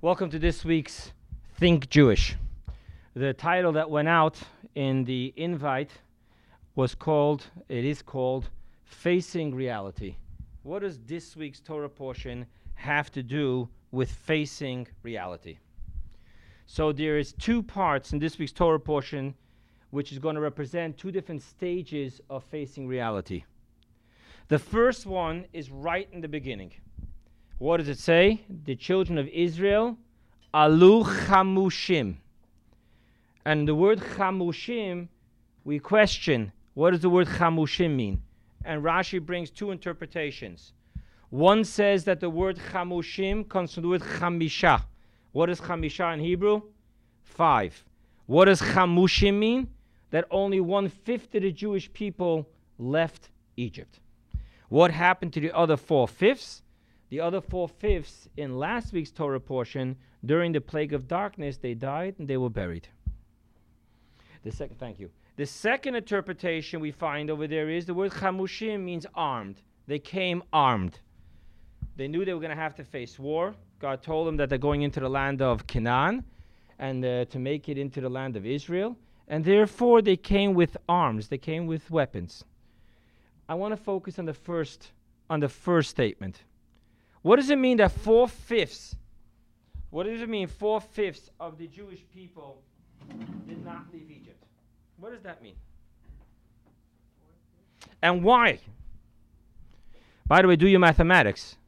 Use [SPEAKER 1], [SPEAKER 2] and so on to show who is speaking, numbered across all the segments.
[SPEAKER 1] Welcome to this week's Think Jewish. The title that went out in the invite was called, it is called, Facing Reality. What does this week's Torah portion have to do with facing reality? So there is two parts in this week's Torah portion which is going to represent two different stages of facing reality. The first one is right in the beginning. What does it say? The children of Israel, alu chamushim. And the word chamushim, we question, what does the word chamushim mean? And Rashi brings two interpretations. One says that the word chamushim comes from the word chamisha. What is chamisha in Hebrew? Five. What does chamushim mean? That only one fifth of the Jewish people left Egypt. What happened to the other four fifths? The other four fifths in last week's Torah portion, during the plague of darkness, they died and they were buried. The second, thank you. The second interpretation we find over there is the word chamushim means armed. They came armed. They knew they were going to have to face war. God told them that they're going into the land of Canaan and uh, to make it into the land of Israel. And therefore, they came with arms. They came with weapons. I want to focus on the first on the first statement. What does it mean that four fifths? What does it mean four fifths of the Jewish people did not leave Egypt? What does that mean? And why? By the way, do your mathematics.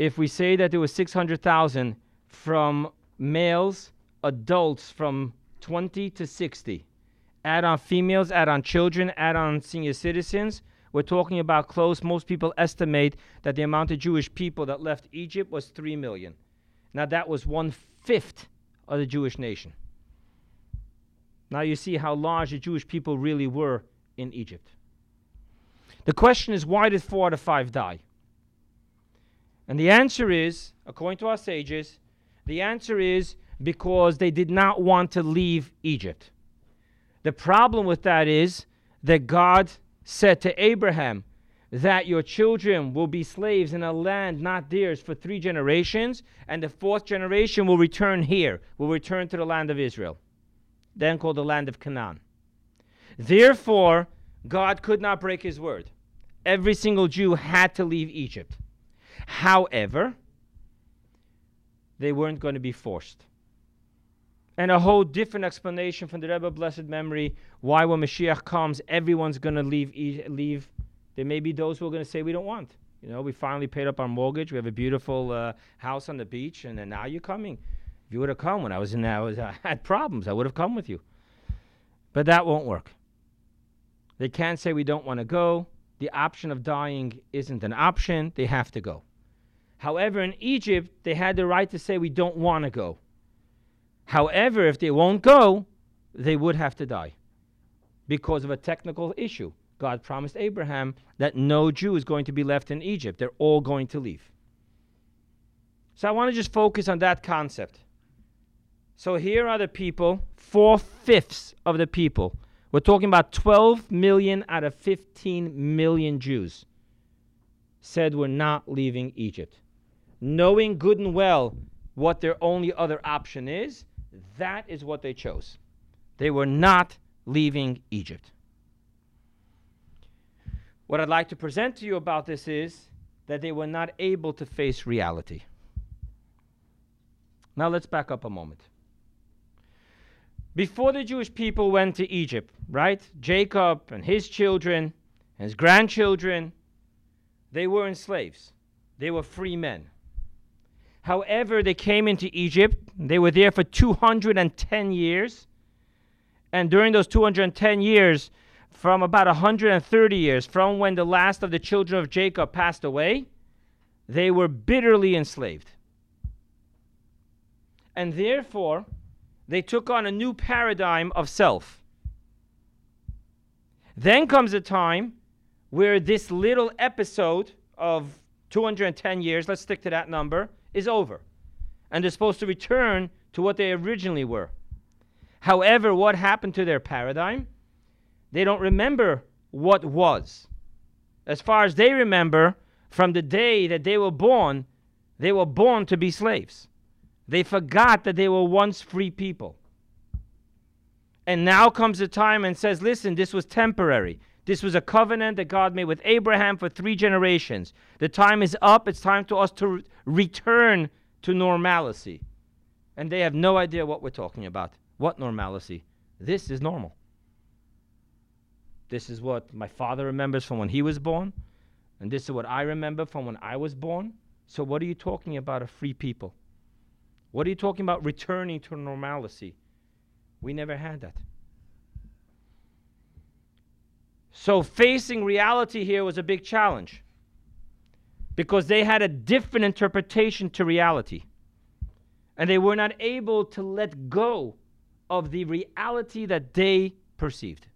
[SPEAKER 1] If we say that there was 600,000 from males, adults from 20 to 60, add on females, add on children, add on senior citizens, we're talking about close. Most people estimate that the amount of Jewish people that left Egypt was 3 million. Now, that was one fifth of the Jewish nation. Now, you see how large the Jewish people really were in Egypt. The question is why did four out of five die? And the answer is, according to our sages, the answer is because they did not want to leave Egypt. The problem with that is that God said to Abraham that your children will be slaves in a land not theirs for three generations, and the fourth generation will return here, will return to the land of Israel, then called the land of Canaan. Therefore, God could not break his word. Every single Jew had to leave Egypt. However, they weren't going to be forced and a whole different explanation from the Rebbe blessed memory why when Mashiach comes, everyone's going to leave. Leave. There may be those who are going to say we don't want. You know, we finally paid up our mortgage. We have a beautiful uh, house on the beach, and then now you're coming. If you would have come when I was in, I was I had problems. I would have come with you, but that won't work. They can't say we don't want to go. The option of dying isn't an option. They have to go. However, in Egypt, they had the right to say we don't want to go. However, if they won't go, they would have to die because of a technical issue. God promised Abraham that no Jew is going to be left in Egypt. They're all going to leave. So I want to just focus on that concept. So here are the people, four fifths of the people. We're talking about 12 million out of 15 million Jews said we're not leaving Egypt. Knowing good and well what their only other option is, that is what they chose. They were not leaving Egypt. What I'd like to present to you about this is that they were not able to face reality. Now let's back up a moment. Before the Jewish people went to Egypt, right? Jacob and his children and his grandchildren, they were not slaves. They were free men. However, they came into Egypt. They were there for 210 years. And during those 210 years, from about 130 years, from when the last of the children of Jacob passed away, they were bitterly enslaved. And therefore, they took on a new paradigm of self. Then comes a time where this little episode of 210 years, let's stick to that number, is over. And they're supposed to return to what they originally were. However, what happened to their paradigm? They don't remember what was. As far as they remember, from the day that they were born, they were born to be slaves. They forgot that they were once free people. And now comes the time and says, listen, this was temporary. This was a covenant that God made with Abraham for three generations. The time is up. It's time to us to re- return to normalcy. And they have no idea what we're talking about. What normalcy? This is normal. This is what my father remembers from when he was born. And this is what I remember from when I was born. So, what are you talking about, a free people? What are you talking about returning to normalcy? We never had that. So, facing reality here was a big challenge because they had a different interpretation to reality. And they were not able to let go of the reality that they perceived.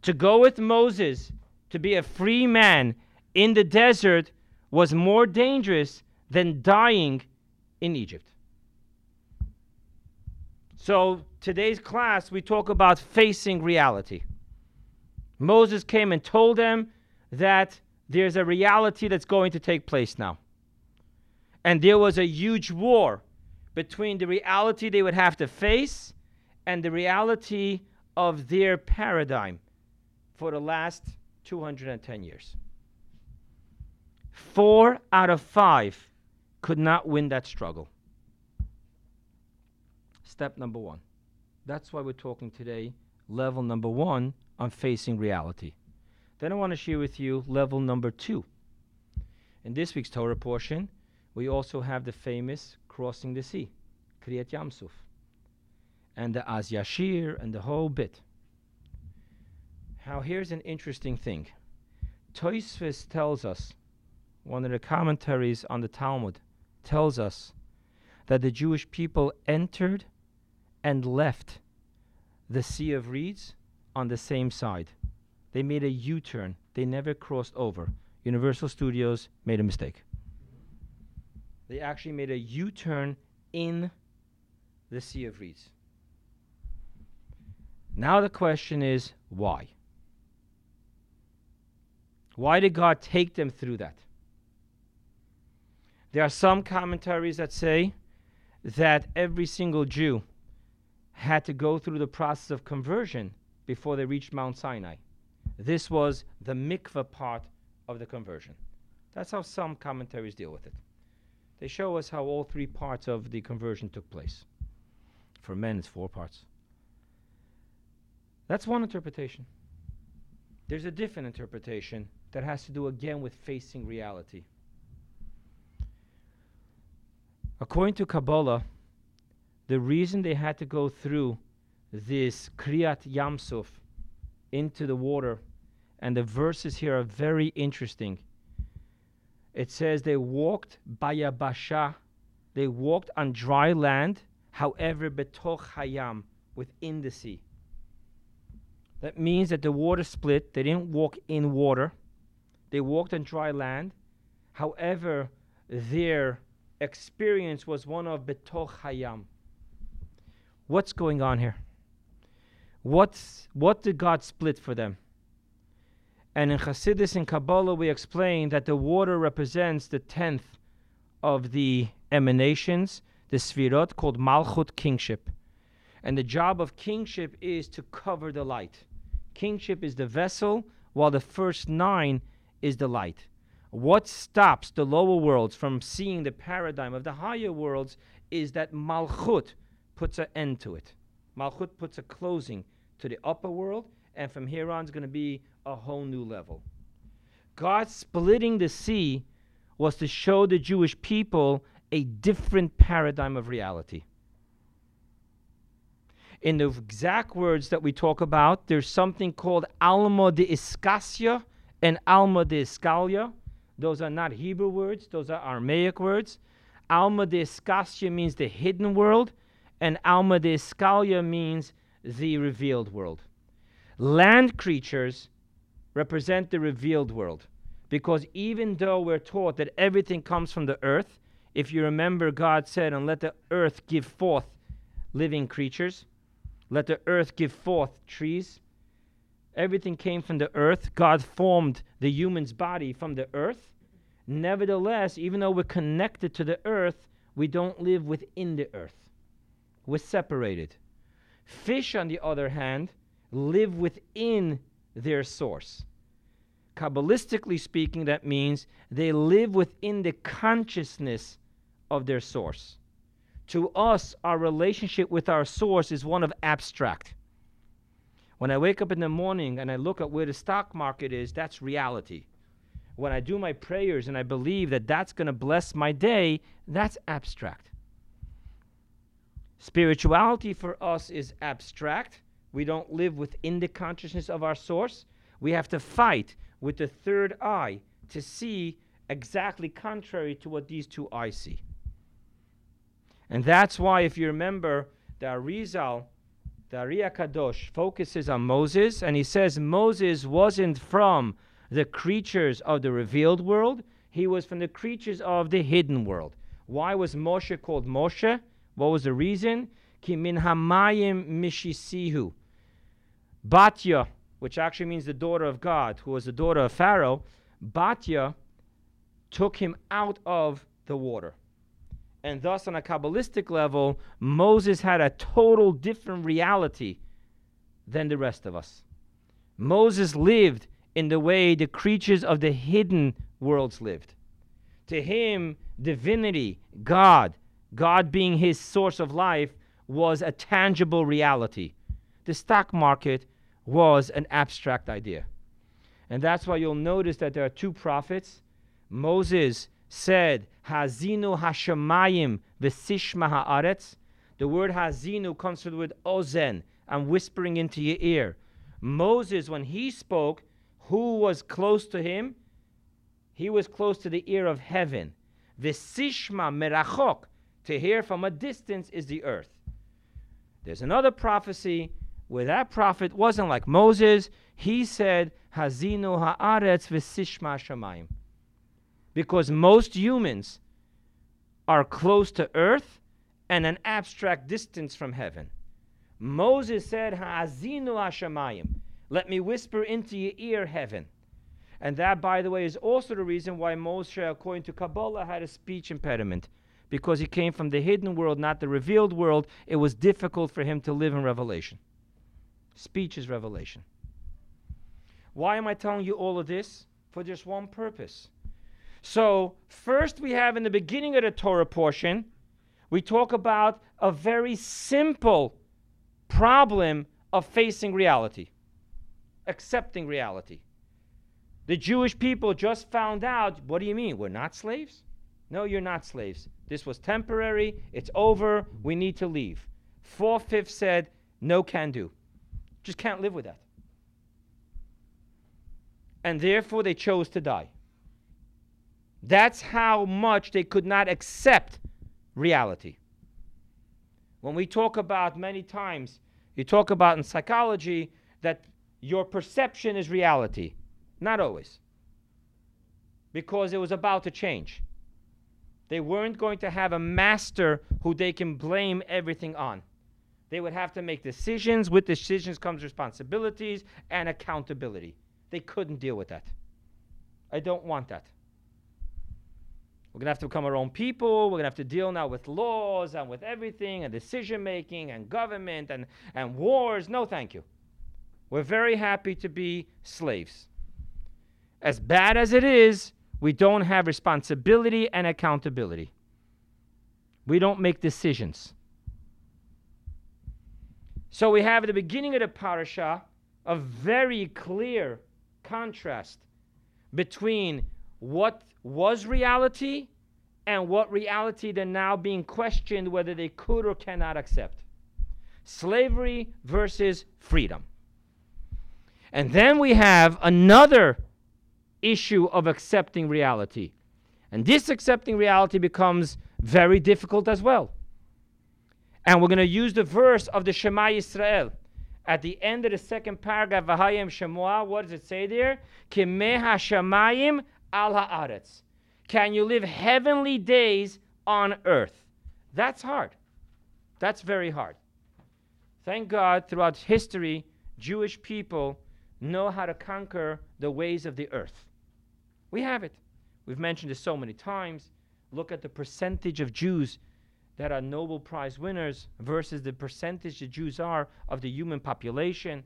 [SPEAKER 1] To go with Moses to be a free man in the desert was more dangerous than dying in Egypt. So, today's class, we talk about facing reality. Moses came and told them that there's a reality that's going to take place now. And there was a huge war between the reality they would have to face and the reality of their paradigm for the last 210 years. Four out of five could not win that struggle. Step number one. That's why we're talking today, level number one on facing reality. Then I want to share with you level number two. In this week's Torah portion, we also have the famous crossing the sea, Kriyat Yamsuf, and the Az Yashir and the whole bit. Now, here's an interesting thing. Toisvis tells us, one of the commentaries on the Talmud, tells us that the Jewish people entered and left the Sea of Reeds on the same side. They made a U turn, they never crossed over. Universal Studios made a mistake. They actually made a U turn in the Sea of Reeds. Now the question is why? Why did God take them through that? There are some commentaries that say that every single Jew had to go through the process of conversion before they reached Mount Sinai. This was the mikvah part of the conversion. That's how some commentaries deal with it. They show us how all three parts of the conversion took place. For men, it's four parts. That's one interpretation. There's a different interpretation that has to do again with facing reality. According to Kabbalah, the reason they had to go through this Kriyat Yamsuf into the water, and the verses here are very interesting. It says they walked bayabasha, they walked on dry land, however, betoch hayam, within the sea. That means that the water split, they didn't walk in water, they walked on dry land. However, their experience was one of betoch hayam. What's going on here? What's, what did God split for them? And in Hasidus and Kabbalah, we explain that the water represents the tenth of the emanations, the sfirot, called Malchut, kingship. And the job of kingship is to cover the light. Kingship is the vessel, while the first nine is the light. What stops the lower worlds from seeing the paradigm of the higher worlds is that Malchut puts an end to it. Malchut puts a closing to the upper world, and from here on is going to be a whole new level. God splitting the sea was to show the Jewish people a different paradigm of reality. In the exact words that we talk about, there's something called Alma de Iskasia and Alma de Iskalia. Those are not Hebrew words, those are Aramaic words. Alma de Iskasia means the hidden world, and Alma de Iskalia means the revealed world. Land creatures represent the revealed world because even though we're taught that everything comes from the earth, if you remember, God said, And let the earth give forth living creatures, let the earth give forth trees. Everything came from the earth. God formed the human's body from the earth. Nevertheless, even though we're connected to the earth, We don't live within the earth. We're separated. Fish, on the other hand, live within their source. Kabbalistically speaking, that means they live within the consciousness of their source. To us, our relationship with our source is one of abstract. When I wake up in the morning and I look at where the stock market is, that's reality. When I do my prayers and I believe that that's going to bless my day, that's abstract. Spirituality for us is abstract. We don't live within the consciousness of our source. We have to fight with the third eye to see exactly contrary to what these two eyes see. And that's why, if you remember, the Arizal, the Ari HaKadosh, focuses on Moses, and he says Moses wasn't from the creatures of the revealed world, he was from the creatures of the hidden world. Why was Moshe called Moshe? What was the reason? Ki min hamayim mishisihu. Batya, which actually means the daughter of God, who was the daughter of Pharaoh, Batya took him out of the water. And thus, on a Kabbalistic level, Moses had a total different reality than the rest of us. Moses lived in the way the creatures of the hidden worlds lived. To him, divinity, God, God being his source of life, was a tangible reality. The stock market was an abstract idea. And that's why you'll notice that there are two prophets. Moses said, Hazinu Hashemayim v'sishma haaretz. The word Hazinu comes from the word ozen, I'm whispering into your ear. Moses, when he spoke, who was close to him? He was close to the ear of heaven. V'sishma merachok, to hear from a distance is the earth. There's another prophecy where that prophet wasn't like Moses. He said, Hazinu haaretz v'sishma shamayim. Because most humans are close to earth and an abstract distance from heaven. Moses said, Hazinu hashamayim. Let me whisper into your ear, heaven. And that, by the way, is also the reason why Moshe, according to Kabbalah, had a speech impediment. Because he came from the hidden world, not the revealed world. It was difficult for him to live in revelation. Speech is revelation. Why am I telling you all of this? For just one purpose. So, first, we have in the beginning of the Torah portion, we talk about a very simple problem of facing reality, accepting reality. The Jewish people just found out what do you mean? We're not slaves? No, you're not slaves. This was temporary. It's over. We need to leave. Four fifths said, no can do. Just can't live with that. And therefore, they chose to die. That's how much they could not accept reality. When we talk about many times, you talk about in psychology that your perception is reality. Not always. Because it was about to change. They weren't going to have a master who they can blame everything on. They would have to make decisions. With decisions comes responsibilities and accountability. They couldn't deal with that. I don't want that. We're going to have to become our own people. We're going to have to deal now with laws and with everything and decision making and government and, and wars. No, thank you. We're very happy to be slaves. As bad as it is, we don't have responsibility and accountability. We don't make decisions. So we have at the beginning of the parasha a very clear contrast between what was reality and what reality they're now being questioned whether they could or cannot accept. Slavery versus freedom. And then we have another issue of accepting reality. And this accepting reality becomes very difficult as well. And we're going to use the verse of the Shema Yisrael. At the end of the second paragraph, Vahayim Shemua, what does it say there? Kimeha Shemayim al haaretz. Can you live heavenly days on earth? That's hard. That's very hard. Thank God, throughout history, Jewish people know how to conquer the ways of the earth. We have it. We've mentioned this so many times. Look at the percentage of Jews that are Nobel Prize winners versus the percentage the Jews are of the human population.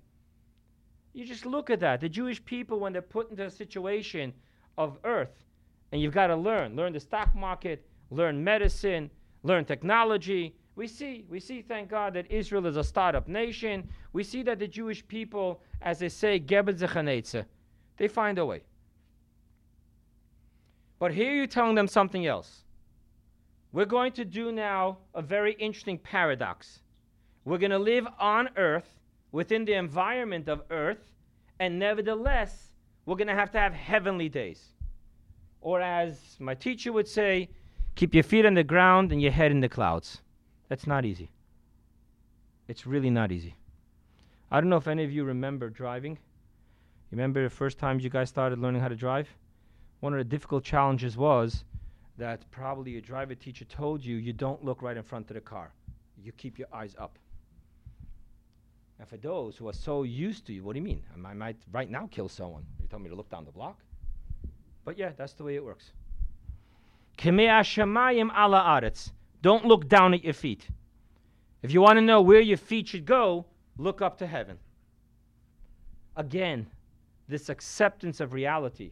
[SPEAKER 1] You just look at that. The Jewish people, when they're put into a situation of earth, and you've got to learn, learn the stock market, learn medicine, learn technology. We see, we see, thank God, that Israel is a startup nation. We see that the Jewish people, as they say, they find a way. But here you're telling them something else. We're going to do now a very interesting paradox. We're going to live on earth within the environment of earth, and nevertheless, we're going to have to have heavenly days. Or, as my teacher would say, keep your feet on the ground and your head in the clouds. That's not easy. It's really not easy. I don't know if any of you remember driving. Remember the first times you guys started learning how to drive? One of the difficult challenges was that probably your driver teacher told you you don't look right in front of the car. You keep your eyes up. And for those who are so used to you, what do you mean? I might right now kill someone. You told me to look down the block. But yeah, that's the way it works. Don't look down at your feet. If you want to know where your feet should go, look up to heaven. Again, this acceptance of reality.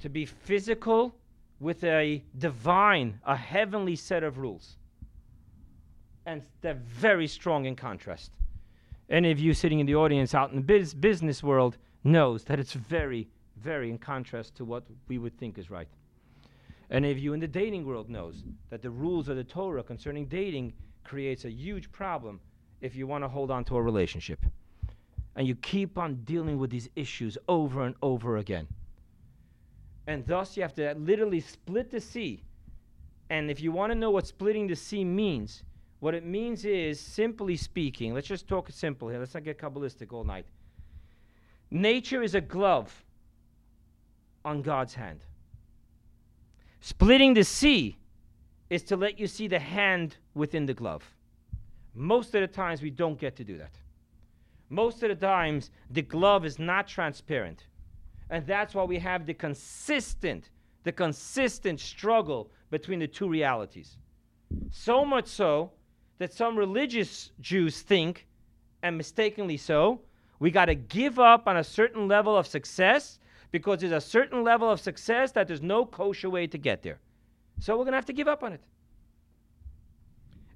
[SPEAKER 1] To be physical with a divine, a heavenly set of rules. And they're very strong in contrast any of you sitting in the audience out in the biz- business world knows that it's very, very in contrast to what we would think is right. Any of you in the dating world knows that the rules of the Torah concerning dating creates a huge problem if you want to hold on to a relationship. And you keep on dealing with these issues over and over again. And thus you have to literally split the sea. And if you want to know what splitting the sea means, what it means is, simply speaking, let's just talk simple here. Let's not get Kabbalistic all night. Nature is a glove on God's hand. Splitting the sea is to let you see the hand within the glove. Most of the times, we don't get to do that. Most of the times, the glove is not transparent. And that's why we have the consistent, the consistent struggle between the two realities. So much so that some religious Jews think, and mistakenly so, we got to give up on a certain level of success because there's a certain level of success that there's no kosher way to get there. So we're going to have to give up on it.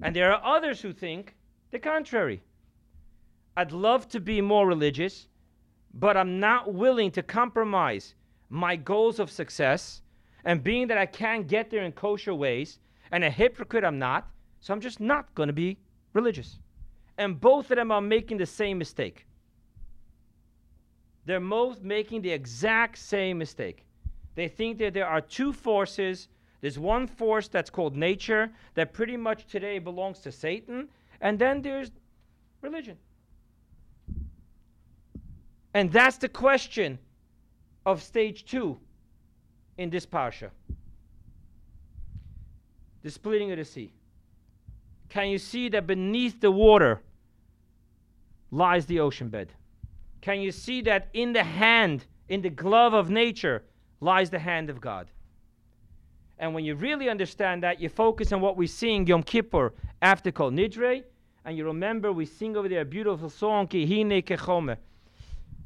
[SPEAKER 1] And there are others who think the contrary. I'd love to be more religious, but I'm not willing to compromise my goals of success. And being that I can't get there in kosher ways, and a hypocrite I'm not, so I'm just not going to be religious. And both of them are making the same mistake. They're both making the exact same mistake. They think that there are two forces. There's one force that's called nature that pretty much today belongs to Satan, and then there's religion. And that's the question of stage two in this parsha the splitting of the sea can you see that beneath the water lies the ocean bed? Can you see that in the hand, in the glove of nature, lies the hand of God? And when you really understand that, you focus on what we sing Yom Kippur after Kol Nidre, and you remember we sing over there a beautiful song, Kihine Kechome.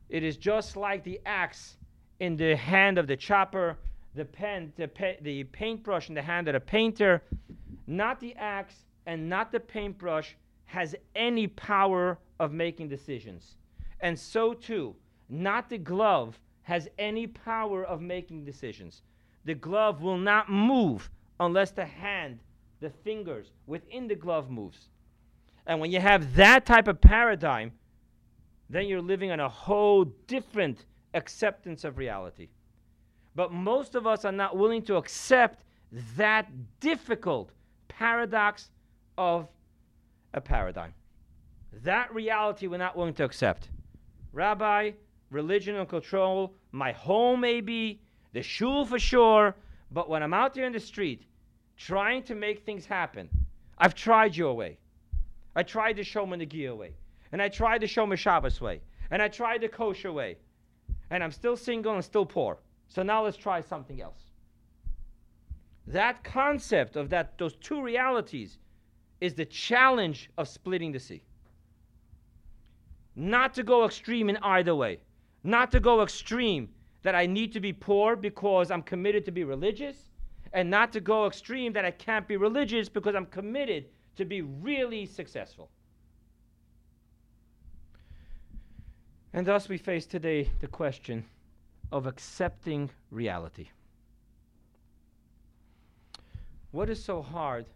[SPEAKER 1] It is just like the axe in the hand of the chopper, the pen, the, pe- the paintbrush in the hand of the painter, not the axe and not the paintbrush has any power of making decisions. And so too, not the glove has any power of making decisions. The glove will not move unless the hand, the fingers within the glove moves. And when you have that type of paradigm, then you're living on a whole different acceptance of reality. But most of us are not willing to accept that difficult paradox of a paradigm. That reality we're not willing to accept. Rabbi, religion and control, my home may be, the shul for sure, but when I'm out there in the street trying to make things happen, I've tried your way. I tried the Negia way. And I tried the Shomer Shabbos way. And I tried the kosher way. And I'm still single and still poor. So now let's try something else. That concept of that those two realities is the challenge of splitting the sea. Not to go extreme in either way. Not to go extreme that I need to be poor because I'm committed to be religious, and not to go extreme that I can't be religious because I'm committed to be really successful. And thus we face today the question of accepting reality. What is so hard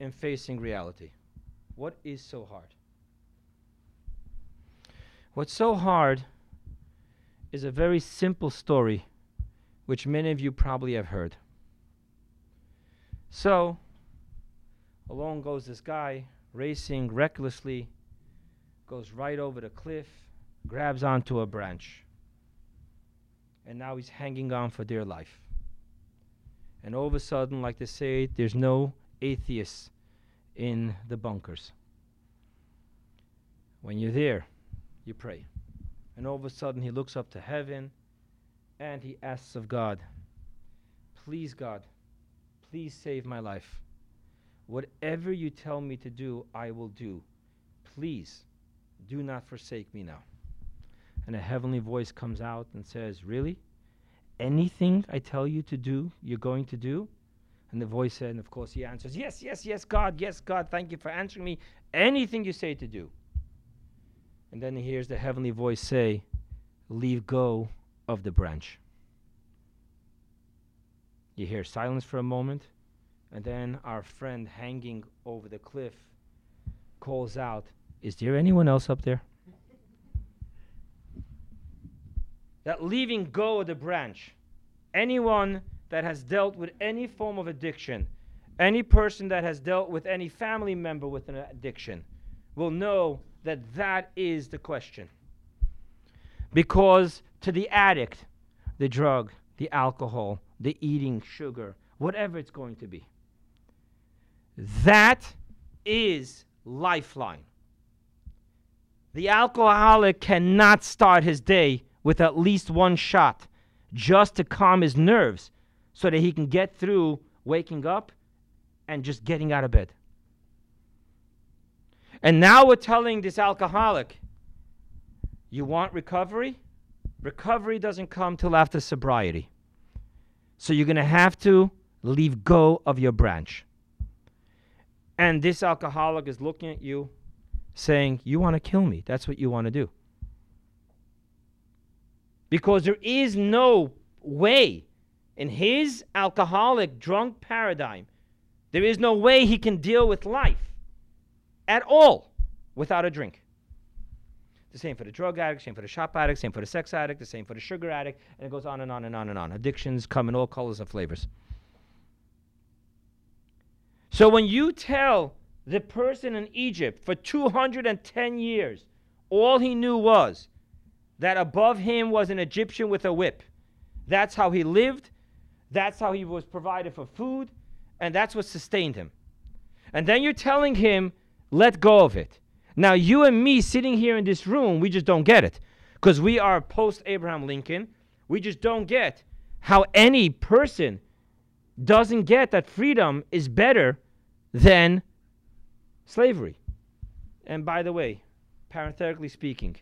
[SPEAKER 1] in facing reality? What is so hard? What's so hard is a very simple story which many of you probably have heard. So, along goes this guy racing recklessly, goes right over the cliff, grabs onto a branch, and now he's hanging on for dear life. And all of a sudden, like they say, there's no atheists in the bunkers. When you're there, you pray. And all of a sudden, he looks up to heaven and he asks of God, Please, God, please save my life. Whatever you tell me to do, I will do. Please do not forsake me now. And a heavenly voice comes out and says, Really? Anything I tell you to do, you're going to do? And the voice said, and of course he answers, Yes, yes, yes, God, yes, God, thank you for answering me. Anything you say to do. And then he hears the heavenly voice say, Leave go of the branch. You hear silence for a moment, and then our friend hanging over the cliff calls out, Is there anyone else up there? That leaving go of the branch, anyone that has dealt with any form of addiction, any person that has dealt with any family member with an addiction, will know that that is the question. Because to the addict, the drug, the alcohol, the eating sugar, whatever it's going to be, that is lifeline. The alcoholic cannot start his day with at least one shot just to calm his nerves so that he can get through waking up and just getting out of bed. And now we're telling this alcoholic, you want recovery? Recovery doesn't come till after sobriety. So you're going to have to leave go of your branch. And this alcoholic is looking at you saying, You want to kill me. That's what you want to do. Because there is no way in his alcoholic drunk paradigm, there is no way he can deal with life at all without a drink. The same for the drug addict, same for the shop addict, same for the sex addict, the same for the sugar addict, and it goes on and on and on and on. Addictions come in all colors and flavors. So when you tell the person in Egypt for 210 years, all he knew was that above him was an Egyptian with a whip. That's how he lived, that's how he was provided for food, and that's what sustained him. And then you're telling him let go of it. Now, you and me sitting here in this room, we just don't get it because we are post Abraham Lincoln. We just don't get how any person doesn't get that freedom is better than slavery. And by the way, parenthetically speaking,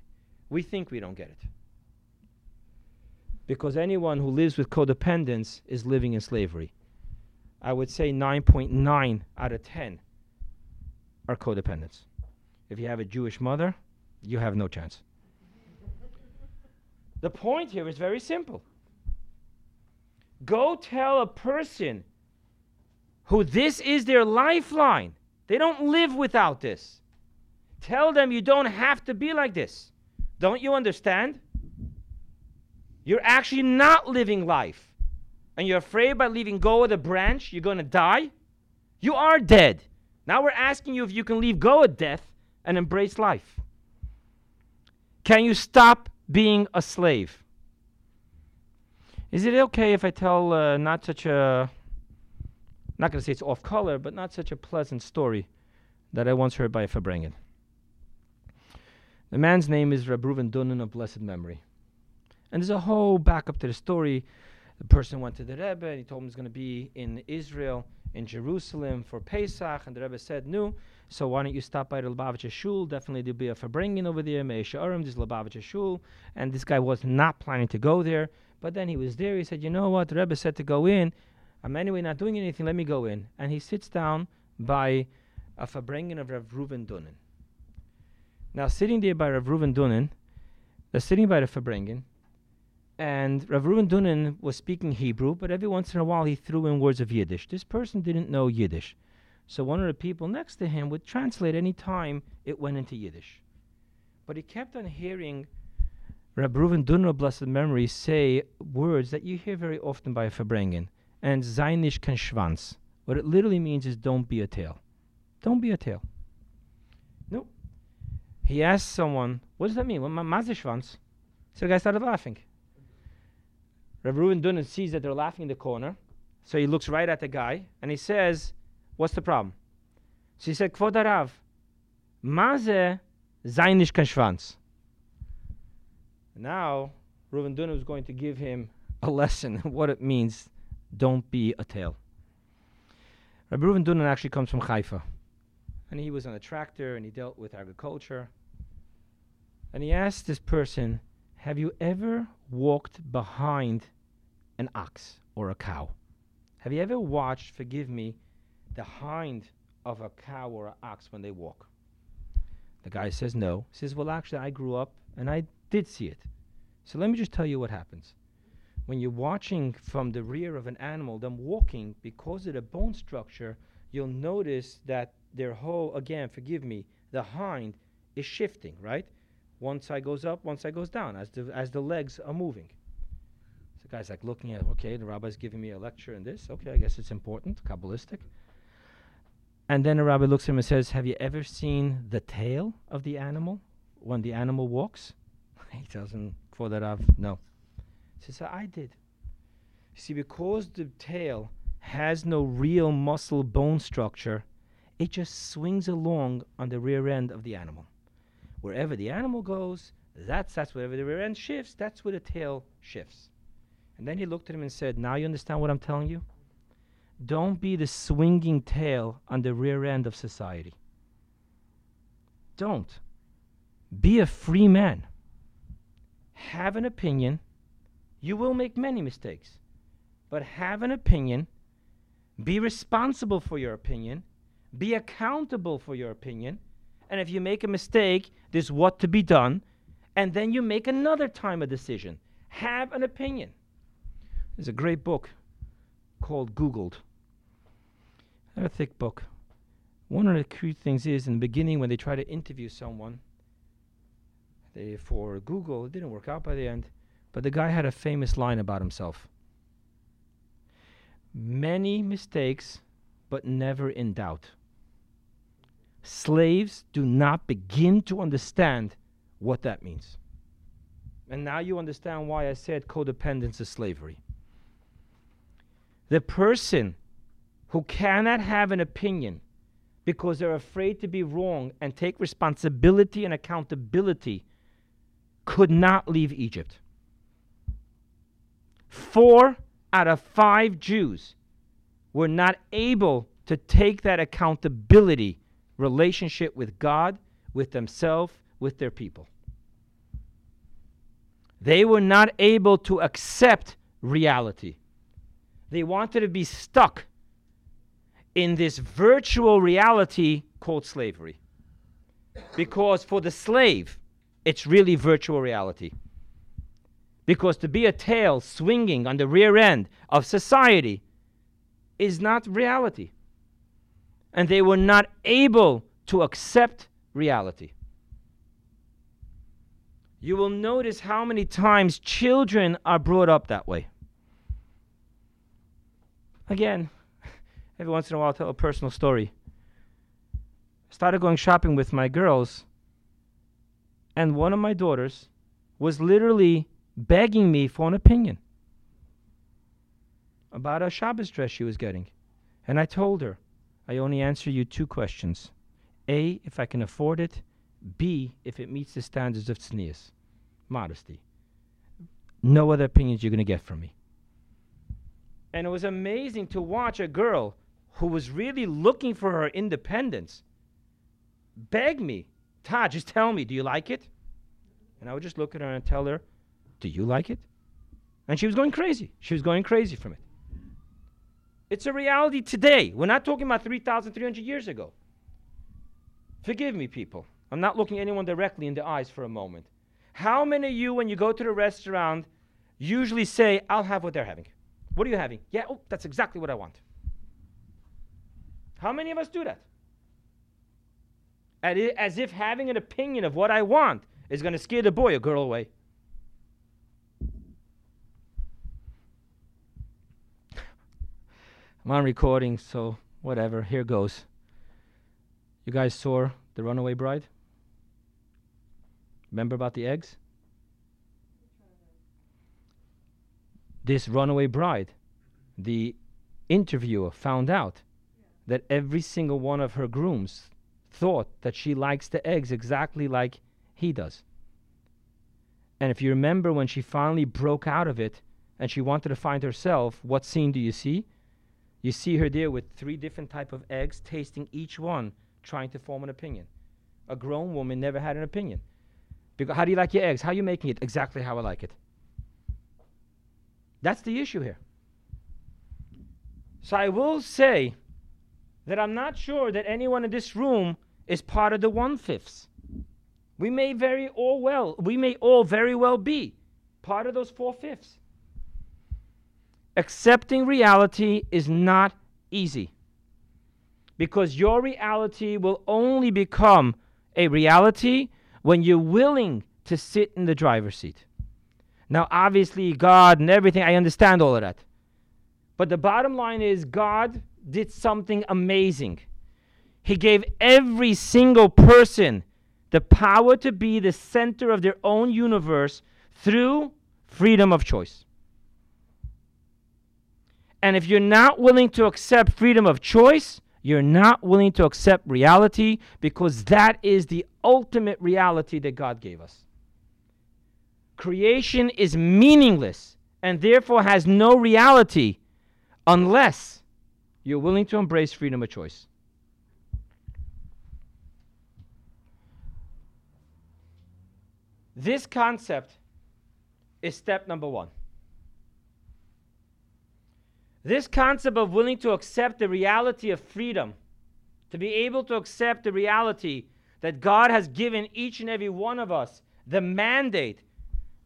[SPEAKER 1] we think we don't get it. Because anyone who lives with codependence is living in slavery. I would say 9.9 out of 10 are codependents. If you have a Jewish mother, you have no chance. the point here is very simple. Go tell a person who this is their lifeline. They don't live without this. Tell them you don't have to be like this. Don't you understand? You're actually not living life. And you're afraid by leaving go of the branch, you're going to die? You are dead. Now we're asking you if you can leave go of death and embrace life. Can you stop being a slave? Is it okay if I tell uh, not such a, not going to say it's off color, but not such a pleasant story that I once heard by a Farbrengen? The man's name is Reb Reuven Dunin of blessed memory. And there's a whole backup to the story the person went to the Rebbe and he told him he's going to be in Israel, in Jerusalem for Pesach. And the Rebbe said, No. So why don't you stop by the Lubavitcher Shul? Definitely there'll be a Farbrengen over there, Mea Shearim, this Lubavitcher Shul. And this guy was not planning to go there. But then he was there. He said, You know what? The Rebbe said to go in. I'm anyway not doing anything. Let me go in. And he sits down by a Farbrengen of Rav Reuven Dunin. Now, sitting there by Rav Reuven Dunin, they're uh, sitting by the Farbrengen, and Rav Reuven Dunin was speaking Hebrew, but every once in a while he threw in words of Yiddish. This person didn't know Yiddish. So one of the people next to him would translate any time it went into Yiddish. But he kept on hearing Rav Reuven Dunin, blessed memory, say words that you hear very often by a Farbrengen, and Zainish kan Schwanz. What it literally means is don't be a tail. Don't be a tail. He asked someone, what does that mean? Well, Schwanz. So the guy started laughing. Rav Reuven Dunin sees that they're laughing in the corner, so he looks right at the guy and he says, "What's the problem?" So he said, "Kvod Rav, maze zainish kashvans." Now, Reuven Dunin is going to give him a lesson what it means. Don't be a tail. Rabbi Reuven Dunin actually comes from Haifa, and he was on a tractor and he dealt with agriculture. And he asked this person, "Have you ever walked behind an ox or a cow. Have you ever watched, forgive me, the hind of a cow or an ox when they walk? The guy says no. He says, Well, actually, I grew up and I did see it. So let me just tell you what happens. When you're watching from the rear of an animal, them walking, because of the bone structure, you'll notice that their whole, again, forgive me, the hind is shifting, right? One side goes up, one side goes down as the, as the legs are moving. So the guy's like looking at, okay, the rabbi's giving me a lecture in this. Okay, I guess it's important, Kabbalistic. And then the rabbi looks at him and says, Have you ever seen the tail of the animal when the animal walks? he doesn't, for that Rav, no. He says, I did. See, because the tail has no real muscle bone structure, it just swings along on the rear end of the animal. Wherever the animal goes, that's that's wherever the rear end shifts, that's where the tail shifts. And then he looked at him and said, Now you understand what I'm telling you? Don't be the swinging tail on the rear end of society. Don't. Be a free man. Have an opinion. You will make many mistakes, but have an opinion. Be responsible for your opinion. Be accountable for your opinion. And if you make a mistake, there's what to be done. And then you make another time a decision. Have an opinion. There's a great book called Googled. A thick book. One of the cute things is in the beginning when they try to interview someone, they for Google, it didn't work out by the end, but the guy had a famous line about himself. Many mistakes, but never in doubt. Slaves do not begin to understand what that means. And now you understand why I said codependence is slavery. The person who cannot have an opinion because they're afraid to be wrong and take responsibility and accountability could not leave Egypt. Four out of five Jews were not able to take that accountability relationship with God, with themselves, with their people. They were not able to accept reality. They wanted to be stuck in this virtual reality called slavery. Because for the slave, it's really virtual reality. Because to be a tail swinging on the rear end of society is not reality. And they were not able to accept reality. You will notice how many times children are brought up that way. Again, every once in a while, I'll tell a personal story. Started going shopping with my girls, and one of my daughters was literally begging me for an opinion about a Shabbos dress she was getting. And I told her, I only answer you two questions. A, if I can afford it. B, if it meets the standards of tznius, modesty. No other opinions you're going to get from me. And it was amazing to watch a girl who was really looking for her independence beg me, Todd, just tell me, do you like it? And I would just look at her and tell her, Do you like it? And she was going crazy. She was going crazy from it. It's a reality today. We're not talking about 3,300 years ago. Forgive me, people. I'm not looking anyone directly in the eyes for a moment. How many of you, when you go to the restaurant, usually say, I'll have what they're having? What are you having? Yeah, oh, that's exactly what I want. How many of us do that? As if having an opinion of what I want is going to scare the boy or girl away. I'm on recording, so whatever. Here goes. You guys saw The Runaway Bride? Remember about the eggs? This runaway bride, the interviewer found out that every single one of her grooms thought that she likes the eggs exactly like he does. And if you remember when she finally broke out of it and she wanted to find herself, what scene do you see? You see her there with three different type of eggs, tasting each one, trying to form an opinion. A grown woman never had an opinion. Because how do you like your eggs? How are you making it? Exactly how I like it. That's the issue here. So I will say that I'm not sure that anyone in this room is part of the one fifths. We may very all well, we may all very well be part of those four fifths. Accepting reality is not easy because your reality will only become a reality when you're willing to sit in the driver's seat. Now, obviously, God and everything, I understand all of that. But the bottom line is, God did something amazing. He gave every single person the power to be the center of their own universe through freedom of choice. And if you're not willing to accept freedom of choice, you're not willing to accept reality because that is the ultimate reality that God gave us. Creation is meaningless and therefore has no reality unless you're willing to embrace freedom of choice. This concept is step number one. This concept of willing to accept the reality of freedom, to be able to accept the reality that God has given each and every one of us the mandate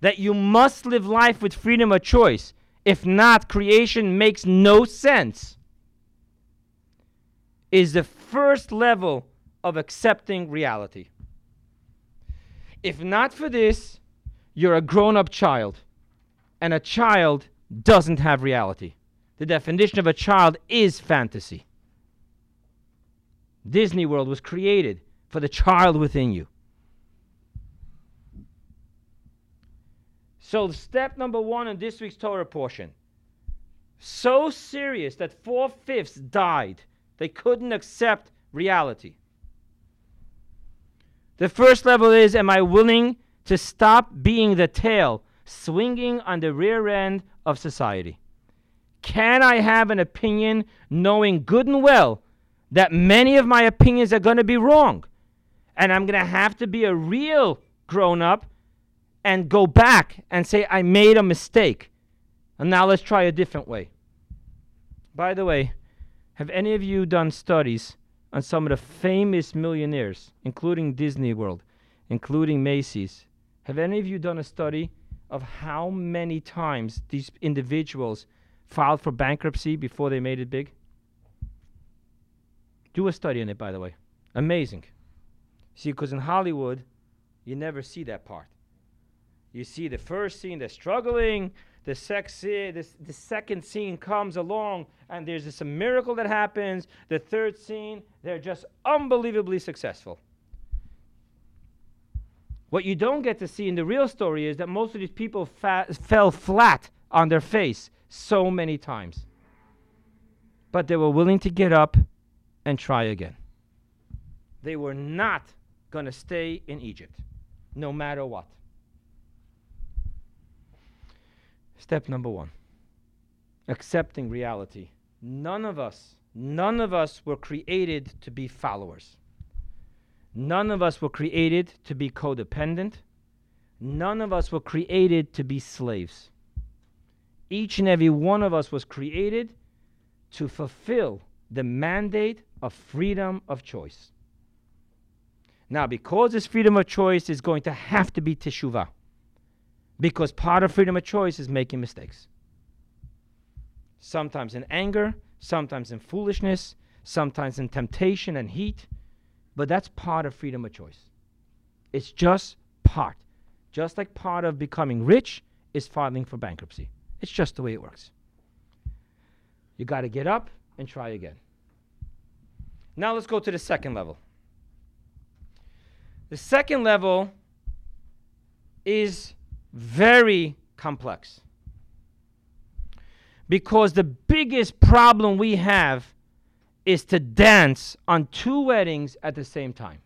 [SPEAKER 1] that you must live life with freedom of choice. If not, creation makes no sense is the first level of accepting reality. If not for this, you're a grown up child, and a child doesn't have reality. The definition of a child is fantasy. Disney World was created for the child within you. So, step number one in this week's Torah portion so serious that four fifths died they couldn't accept reality. The first level is Am I willing to stop being the tail swinging on the rear end of society? Can I have an opinion knowing good and well that many of my opinions are going to be wrong? And I'm going to have to be a real grown up and go back and say, I made a mistake. And now let's try a different way. By the way, have any of you done studies on some of the famous millionaires, including Disney World, including Macy's? Have any of you done a study of how many times these individuals filed for bankruptcy before they made it big? Do a study on it, by the way. Amazing. See, because in Hollywood, you never see that part. You see the first scene, they're struggling, the, sex, the, the second scene comes along and there's this miracle that happens. The third scene, they're just unbelievably successful. What you don't get to see in the real story is that most of these people fa- fell flat on their face so many times. But they were willing to get up and try again. They were not going to stay in Egypt, no matter what. Step number one. accepting reality. None of us, none of us were created to be followers. None of us were created to be codependent. None of us were created to be slaves. Each and every one of us was created to fulfill the mandate of freedom of choice. Now, because this freedom of choice is going to have to be teshuvah, because part of freedom of choice is making mistakes. Sometimes in anger, sometimes in foolishness, sometimes in temptation and heat, but that's part of freedom of choice. It's just part. Just like part of becoming rich is filing for bankruptcy. It's just the way it works. You got to get up and try again. Now let's go to the second level. The second level is very complex. Because the biggest problem we have is to dance on two weddings at the same time.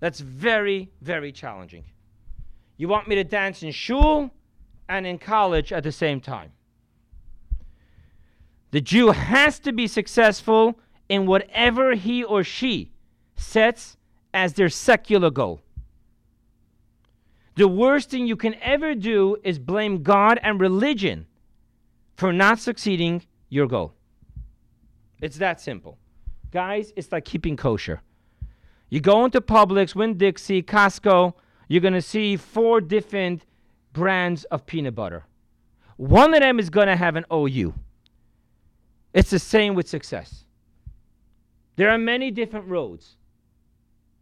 [SPEAKER 1] That's very, very challenging. You want me to dance in shul and in college at the same time. The Jew has to be successful in whatever he or she sets as their secular goal. The worst thing you can ever do is blame God and religion for not succeeding your goal. It's that simple. Guys, it's like keeping kosher. You go into Publix, Winn Dixie, Costco, you're going to see four different brands of peanut butter. One of them is going to have an OU. It's the same with success. There are many different roads.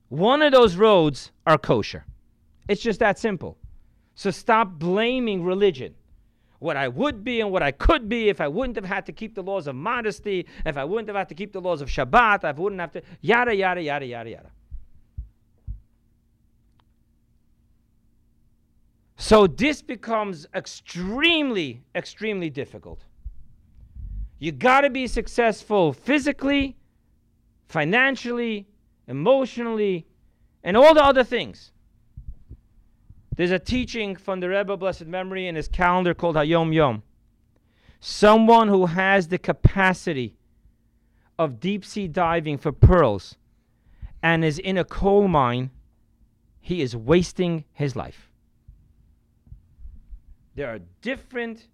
[SPEAKER 1] One of those roads are kosher. It's just that simple. So stop blaming religion. What I would be and what I could be if I wouldn't have had to keep the laws of modesty, if I wouldn't have had to keep the laws of Shabbat, I wouldn't have to, yada, yada, yada, yada, yada. So this becomes extremely, extremely difficult. You got to be successful physically, financially, emotionally, and all the other things. There's a teaching from the Rebbe, blessed memory, in his calendar called Hayom Yom. Someone who has the capacity of deep sea diving for pearls and is in a coal mine, he is wasting his life. There are different,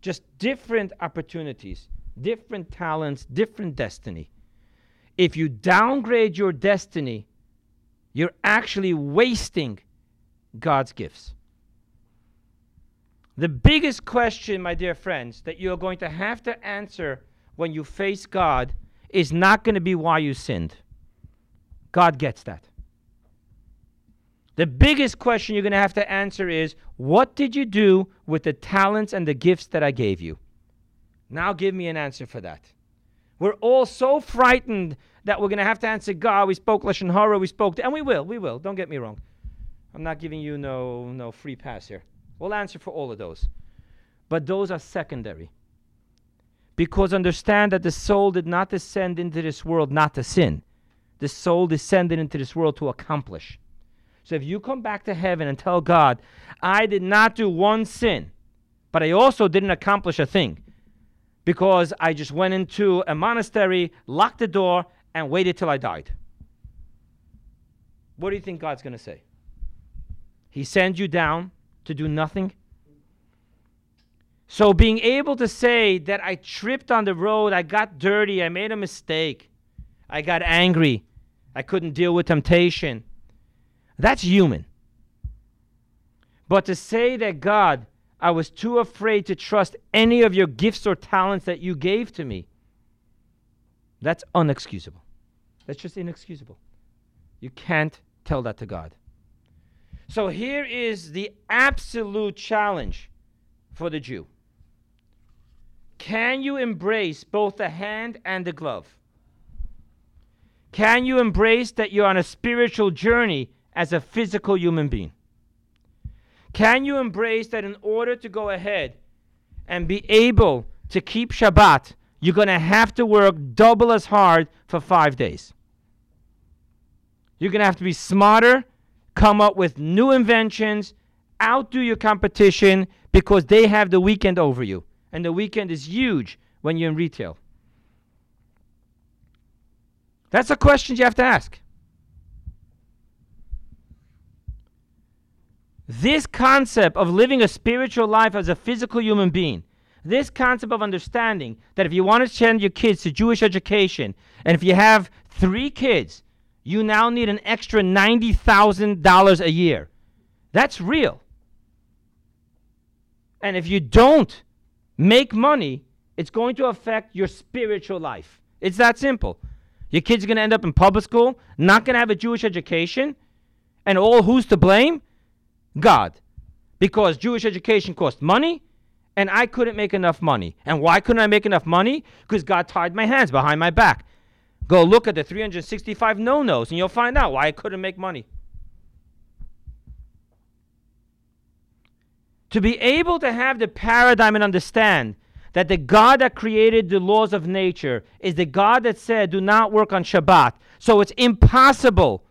[SPEAKER 1] just different opportunities, different talents, different destiny. If you downgrade your destiny, you're actually wasting God's gifts. The biggest question, my dear friends, that you're going to have to answer when you face God is not going to be why you sinned. God gets that. The biggest question you're going to have to answer is what did you do with the talents and the gifts that I gave you? Now give me an answer for that. We're all so frightened that we're going to have to answer God. We spoke Lashon Hara, we spoke, and we will, we will. Don't get me wrong. I'm not giving you no, no free pass here. We'll answer for all of those. But those are secondary. Because understand that the soul did not descend into this world not to sin. The soul descended into this world to accomplish. So if you come back to heaven and tell God, I did not do one sin, but I also didn't accomplish a thing because I just went into a monastery, locked the door, and waited till I died. What do you think God's going to say? He sends you down to do nothing. So, being able to say that I tripped on the road, I got dirty, I made a mistake, I got angry, I couldn't deal with temptation, that's human. But to say that God, I was too afraid to trust any of your gifts or talents that you gave to me, that's unexcusable. That's just inexcusable. You can't tell that to God. So here is the absolute challenge for the Jew. Can you embrace both the hand and the glove? Can you embrace that you're on a spiritual journey as a physical human being? Can you embrace that in order to go ahead and be able to keep Shabbat, you're going to have to work double as hard for five days? You're going to have to be smarter come up with new inventions, outdo your competition, because they have the weekend over you. And the weekend is huge when you're in retail. That's a question you have to ask. This concept of living a spiritual life as a physical human being, this concept of understanding that if you want to send your kids to Jewish education, and if you have three kids, you now need an extra $90,000 a year. That's real. And if you don't make money, it's going to affect your spiritual life. It's that simple. Your kids are going to end up in public school, not going to have a Jewish education, and all who's to blame? God. Because Jewish education cost money, and I couldn't make enough money. And why couldn't I make enough money? Because God tied my hands behind my back. Go look at the 365 no nos, and you'll find out why I couldn't make money. To be able to have the paradigm and understand that the God that created the laws of nature is the God that said, do not work on Shabbat. So it's impossible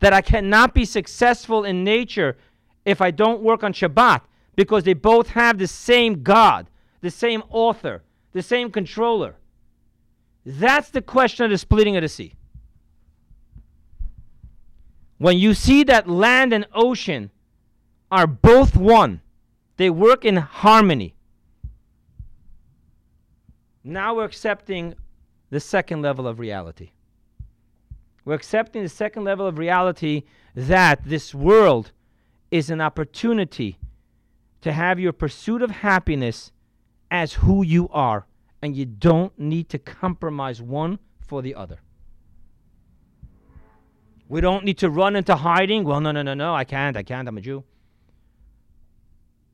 [SPEAKER 1] that I cannot be successful in nature if I don't work on Shabbat because they both have the same God, the same author, the same controller. That's the question of the splitting of the sea. When you see that land and ocean are both one, they work in harmony. Now we're accepting the second level of reality. We're accepting the second level of reality that this world is an opportunity to have your pursuit of happiness as who you are, and you don't need to compromise one for the other. We don't need to run into hiding. Well, no, no, no, no, I can't, I can't, I'm a Jew.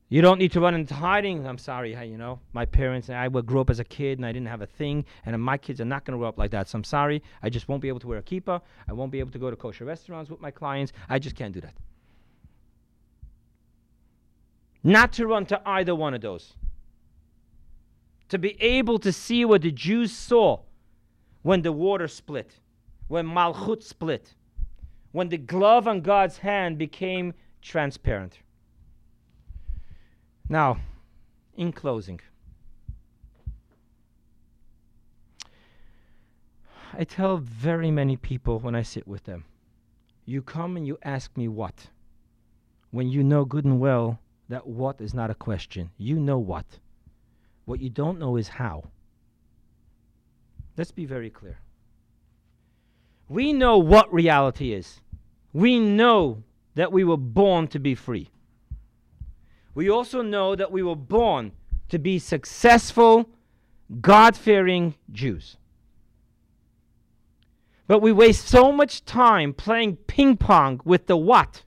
[SPEAKER 1] You don't need to run into hiding. I'm sorry, you know, my parents and I grew up as a kid and I didn't have a thing, and my kids are not going to grow up like that. So I'm sorry. I just won't be able to wear a kippah. I won't be able to go to kosher restaurants with my clients. I just can't do that. Not to run to either one of those. To be able to see what the Jews saw when the water split, when Malchut split, when the glove on God's hand became transparent. Now, in closing, I tell very many people when I sit with them, you come and you ask me what, when you know good and well that what is not a question. You know what. What you don't know is how. Let's be very clear. We know what reality is. We know that we were born to be free we also know that we were born to be successful, God fearing Jews. But we waste so much time playing ping pong with the what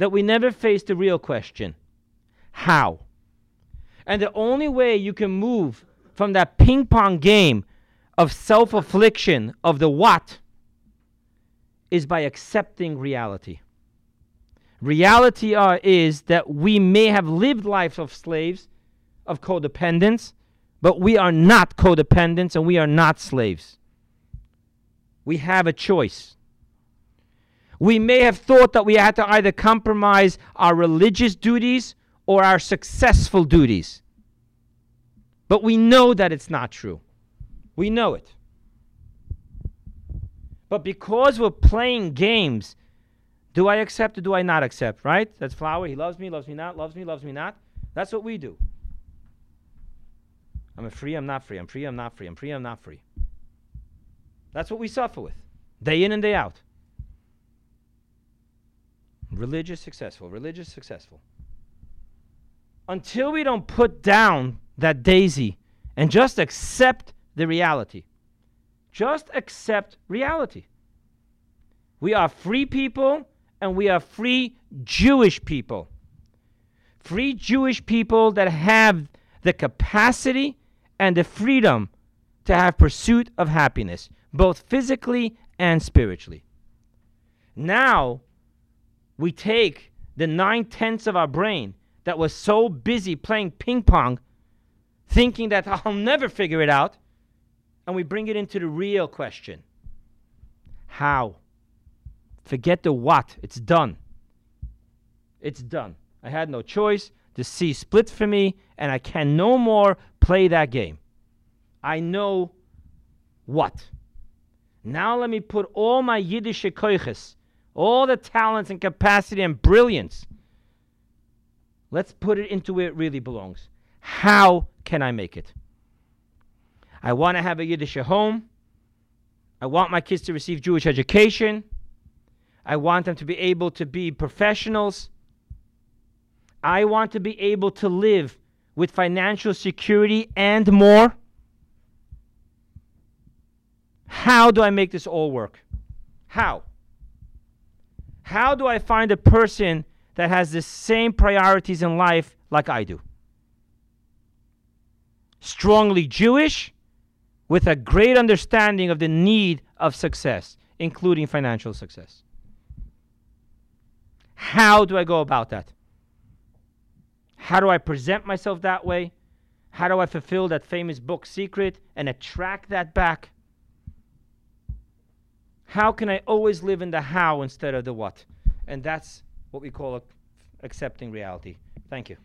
[SPEAKER 1] that we never face the real question how? And the only way you can move from that ping pong game of self affliction of the what is by accepting reality. Reality uh, is that we may have lived lives of slaves, of codependence, but we are not codependents and we are not slaves. We have a choice. We may have thought that we had to either compromise our religious duties or our successful duties. But we know that it's not true. We know it. But because we're playing games do I accept or do I not accept? Right? That's flower. He loves me, loves me not, loves me, loves me not. That's what we do. I'm free, I'm not free. I'm free, I'm not free. I'm free, I'm not free. That's what we suffer with, day in and day out. Religious, successful, religious, successful. Until we don't put down that daisy and just accept the reality. Just accept reality. We are free people and we are free Jewish people. Free Jewish people that have the capacity and the freedom to have pursuit of happiness, both physically and spiritually. Now, we take the nine tenths of our brain that was so busy playing ping pong, thinking that I'll never figure it out, and we bring it into the real question How? Forget the what. It's done. It's done. I had no choice. The sea split for me, and I can no more play that game. I know what. Now let me put all my Yiddish koiches, all the talents and capacity and brilliance. Let's put it into where it really belongs. How can I make it? I want to have a Yiddish home. I want my kids to receive Jewish education. I want them to be able to be professionals. I want to be able to live with financial security and more. How do I make this all work? How? How do I find a person that has the same priorities in life like I do? Strongly Jewish with a great understanding of the need of success, including financial success. How do I go about that? How do I present myself that way? How do I fulfill that famous book secret and attract that back? How can I always live in the how instead of the what? And that's what we call accepting reality. Thank you.